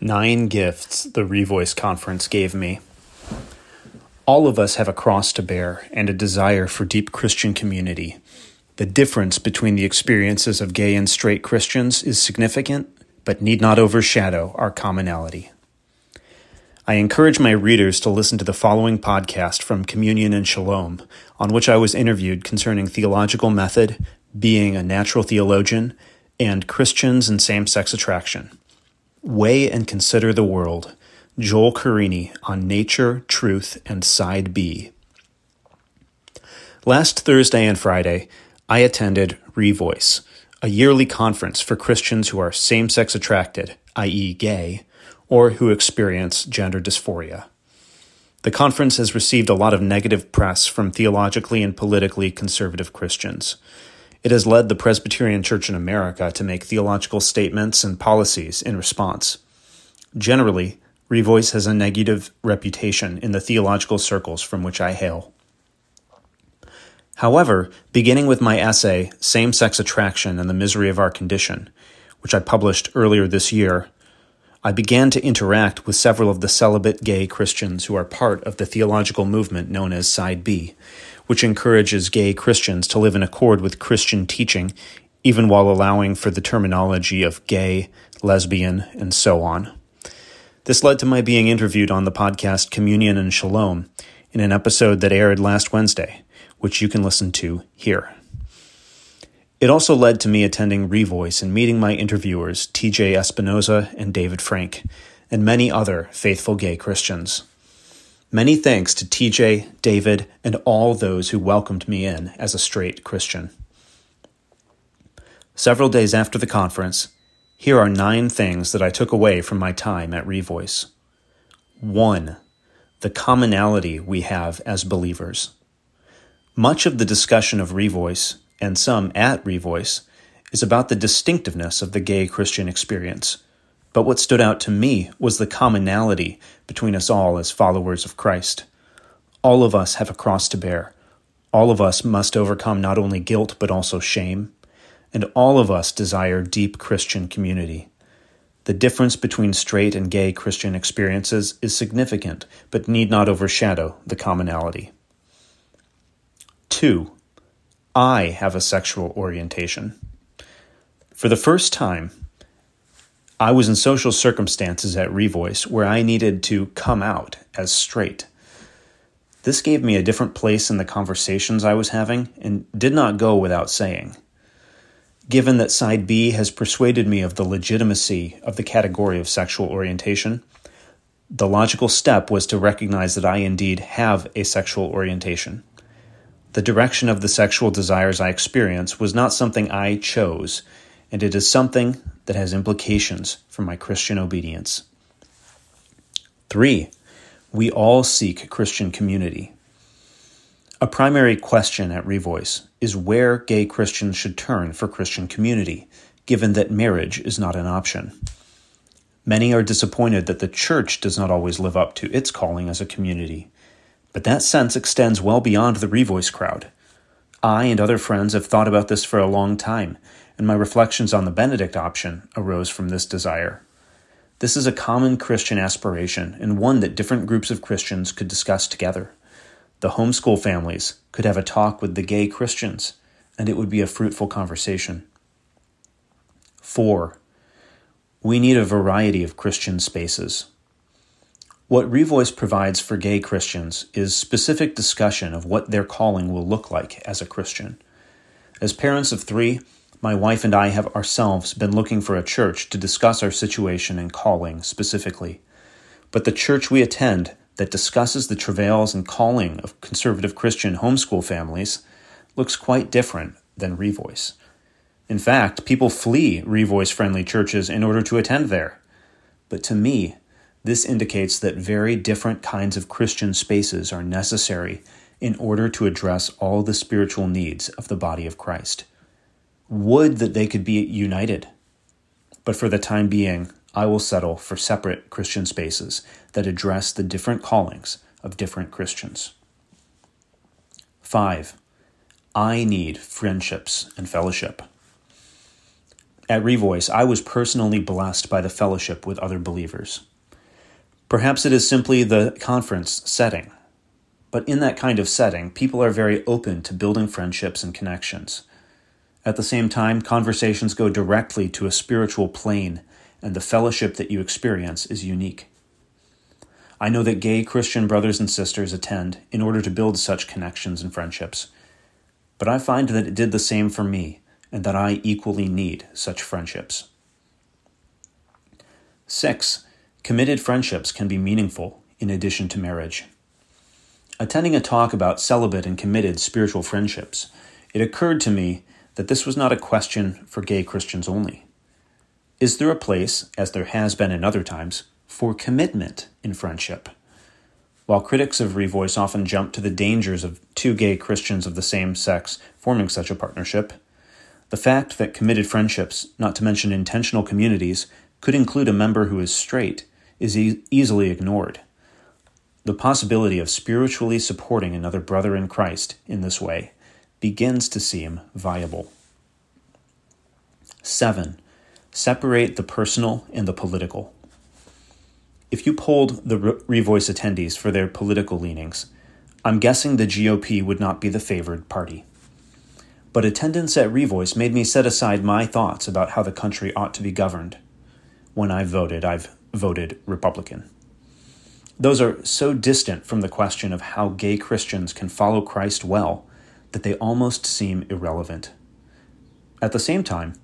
Nine gifts the Revoice Conference gave me. All of us have a cross to bear and a desire for deep Christian community. The difference between the experiences of gay and straight Christians is significant, but need not overshadow our commonality. I encourage my readers to listen to the following podcast from Communion and Shalom, on which I was interviewed concerning theological method, being a natural theologian, and Christians and same sex attraction. Weigh and Consider the World, Joel Carini on Nature, Truth, and Side B. Last Thursday and Friday, I attended Revoice, a yearly conference for Christians who are same sex attracted, i.e., gay, or who experience gender dysphoria. The conference has received a lot of negative press from theologically and politically conservative Christians. It has led the Presbyterian Church in America to make theological statements and policies in response. Generally, Revoice has a negative reputation in the theological circles from which I hail. However, beginning with my essay, Same Sex Attraction and the Misery of Our Condition, which I published earlier this year, I began to interact with several of the celibate gay Christians who are part of the theological movement known as Side B, which encourages gay Christians to live in accord with Christian teaching, even while allowing for the terminology of gay, lesbian, and so on. This led to my being interviewed on the podcast Communion and Shalom in an episode that aired last Wednesday, which you can listen to here. It also led to me attending Revoice and meeting my interviewers, TJ Espinoza and David Frank, and many other faithful gay Christians. Many thanks to TJ, David, and all those who welcomed me in as a straight Christian. Several days after the conference, here are nine things that I took away from my time at Revoice. 1. The commonality we have as believers. Much of the discussion of Revoice, and some at Revoice, is about the distinctiveness of the gay Christian experience but what stood out to me was the commonality between us all as followers of Christ. All of us have a cross to bear. All of us must overcome not only guilt, but also shame. And all of us desire deep Christian community. The difference between straight and gay Christian experiences is significant, but need not overshadow the commonality. 2. I have a sexual orientation. For the first time, I was in social circumstances at Revoice where I needed to come out as straight. This gave me a different place in the conversations I was having and did not go without saying. Given that Side B has persuaded me of the legitimacy of the category of sexual orientation, the logical step was to recognize that I indeed have a sexual orientation. The direction of the sexual desires I experience was not something I chose, and it is something that has implications for my Christian obedience. Three, we all seek Christian community. A primary question at Revoice is where gay Christians should turn for Christian community, given that marriage is not an option. Many are disappointed that the church does not always live up to its calling as a community, but that sense extends well beyond the Revoice crowd. I and other friends have thought about this for a long time and my reflections on the Benedict option arose from this desire. This is a common Christian aspiration and one that different groups of Christians could discuss together. The homeschool families could have a talk with the gay Christians, and it would be a fruitful conversation. 4. We need a variety of Christian spaces. What Revoice provides for gay Christians is specific discussion of what their calling will look like as a Christian. As parents of three, my wife and I have ourselves been looking for a church to discuss our situation and calling specifically. But the church we attend that discusses the travails and calling of conservative Christian homeschool families looks quite different than Revoice. In fact, people flee Revoice friendly churches in order to attend there. But to me, this indicates that very different kinds of Christian spaces are necessary in order to address all the spiritual needs of the body of Christ. Would that they could be united. But for the time being, I will settle for separate Christian spaces that address the different callings of different Christians. 5. I need friendships and fellowship. At Revoice, I was personally blessed by the fellowship with other believers. Perhaps it is simply the conference setting, but in that kind of setting, people are very open to building friendships and connections. At the same time, conversations go directly to a spiritual plane, and the fellowship that you experience is unique. I know that gay Christian brothers and sisters attend in order to build such connections and friendships, but I find that it did the same for me, and that I equally need such friendships. 6. Committed friendships can be meaningful in addition to marriage. Attending a talk about celibate and committed spiritual friendships, it occurred to me that this was not a question for gay Christians only. Is there a place, as there has been in other times, for commitment in friendship? While critics of Revoice often jump to the dangers of two gay Christians of the same sex forming such a partnership, the fact that committed friendships, not to mention intentional communities, could include a member who is straight is e- easily ignored. The possibility of spiritually supporting another brother in Christ in this way begins to seem viable. 7. Separate the personal and the political. If you polled the Revoice attendees for their political leanings, I'm guessing the GOP would not be the favored party. But attendance at Revoice made me set aside my thoughts about how the country ought to be governed. When I've voted, I've voted Republican. Those are so distant from the question of how gay Christians can follow Christ well that they almost seem irrelevant. At the same time,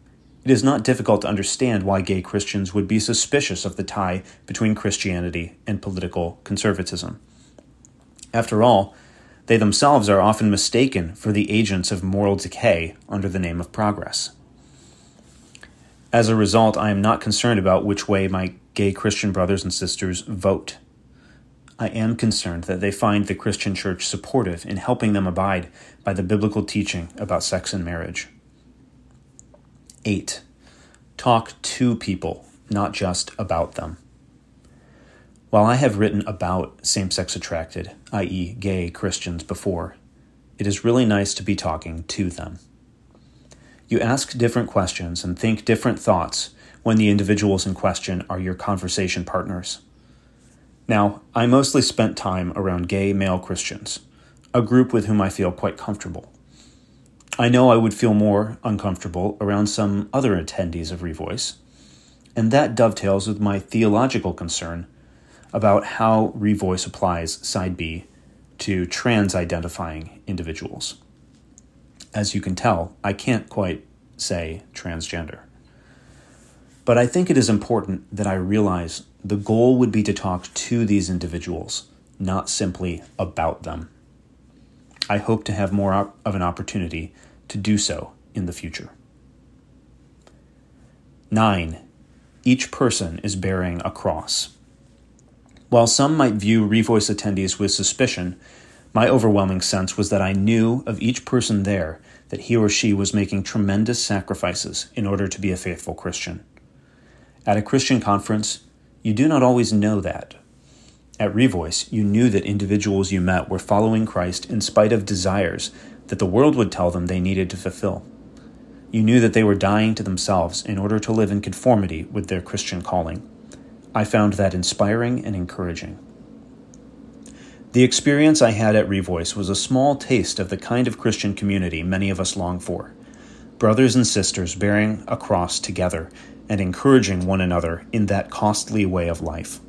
it is not difficult to understand why gay Christians would be suspicious of the tie between Christianity and political conservatism. After all, they themselves are often mistaken for the agents of moral decay under the name of progress. As a result, I am not concerned about which way my gay Christian brothers and sisters vote. I am concerned that they find the Christian church supportive in helping them abide by the biblical teaching about sex and marriage. 8. Talk to people, not just about them. While I have written about same sex attracted, i.e., gay Christians, before, it is really nice to be talking to them. You ask different questions and think different thoughts when the individuals in question are your conversation partners. Now, I mostly spent time around gay male Christians, a group with whom I feel quite comfortable. I know I would feel more uncomfortable around some other attendees of Revoice, and that dovetails with my theological concern about how Revoice applies Side B to trans identifying individuals. As you can tell, I can't quite say transgender. But I think it is important that I realize the goal would be to talk to these individuals, not simply about them. I hope to have more of an opportunity to do so in the future. 9. Each person is bearing a cross. While some might view Revoice attendees with suspicion, my overwhelming sense was that I knew of each person there that he or she was making tremendous sacrifices in order to be a faithful Christian. At a Christian conference, you do not always know that. At Revoice, you knew that individuals you met were following Christ in spite of desires that the world would tell them they needed to fulfill. You knew that they were dying to themselves in order to live in conformity with their Christian calling. I found that inspiring and encouraging. The experience I had at Revoice was a small taste of the kind of Christian community many of us long for brothers and sisters bearing a cross together and encouraging one another in that costly way of life.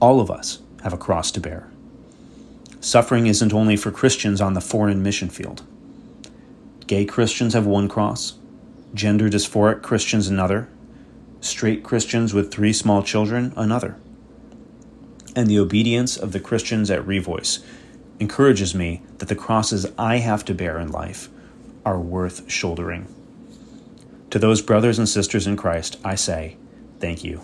All of us have a cross to bear. Suffering isn't only for Christians on the foreign mission field. Gay Christians have one cross, gender dysphoric Christians another, straight Christians with three small children another. And the obedience of the Christians at Revoice encourages me that the crosses I have to bear in life are worth shouldering. To those brothers and sisters in Christ, I say, thank you.